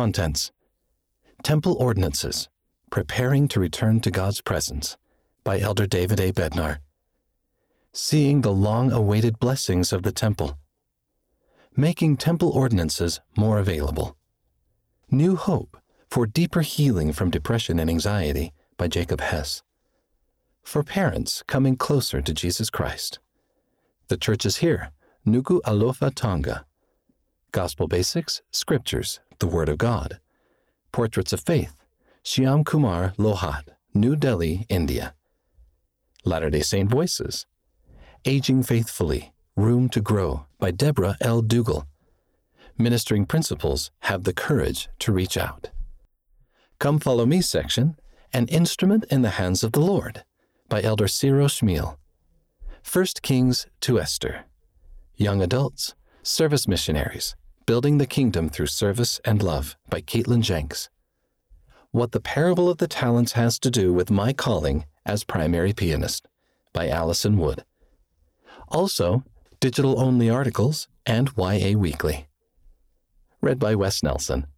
Contents Temple Ordinances Preparing to Return to God's Presence by Elder David A. Bednar. Seeing the long awaited blessings of the temple. Making temple ordinances more available. New Hope for Deeper Healing from Depression and Anxiety by Jacob Hess. For Parents Coming Closer to Jesus Christ. The Church is Here, Nuku'alofa Tonga. Gospel Basics, Scriptures, the Word of God. Portraits of Faith, Shyam Kumar Lohat, New Delhi, India. Latter day Saint Voices. Aging Faithfully, Room to Grow by Deborah L. Dougal. Ministering Principles Have the Courage to Reach Out. Come Follow Me section, An Instrument in the Hands of the Lord by Elder Cyril Schmiel. First Kings to Esther. Young Adults, Service Missionaries, Building the Kingdom Through Service and Love by Caitlin Jenks. What the Parable of the Talents Has to Do with My Calling as Primary Pianist by Allison Wood. Also, digital only articles and YA Weekly. Read by Wes Nelson.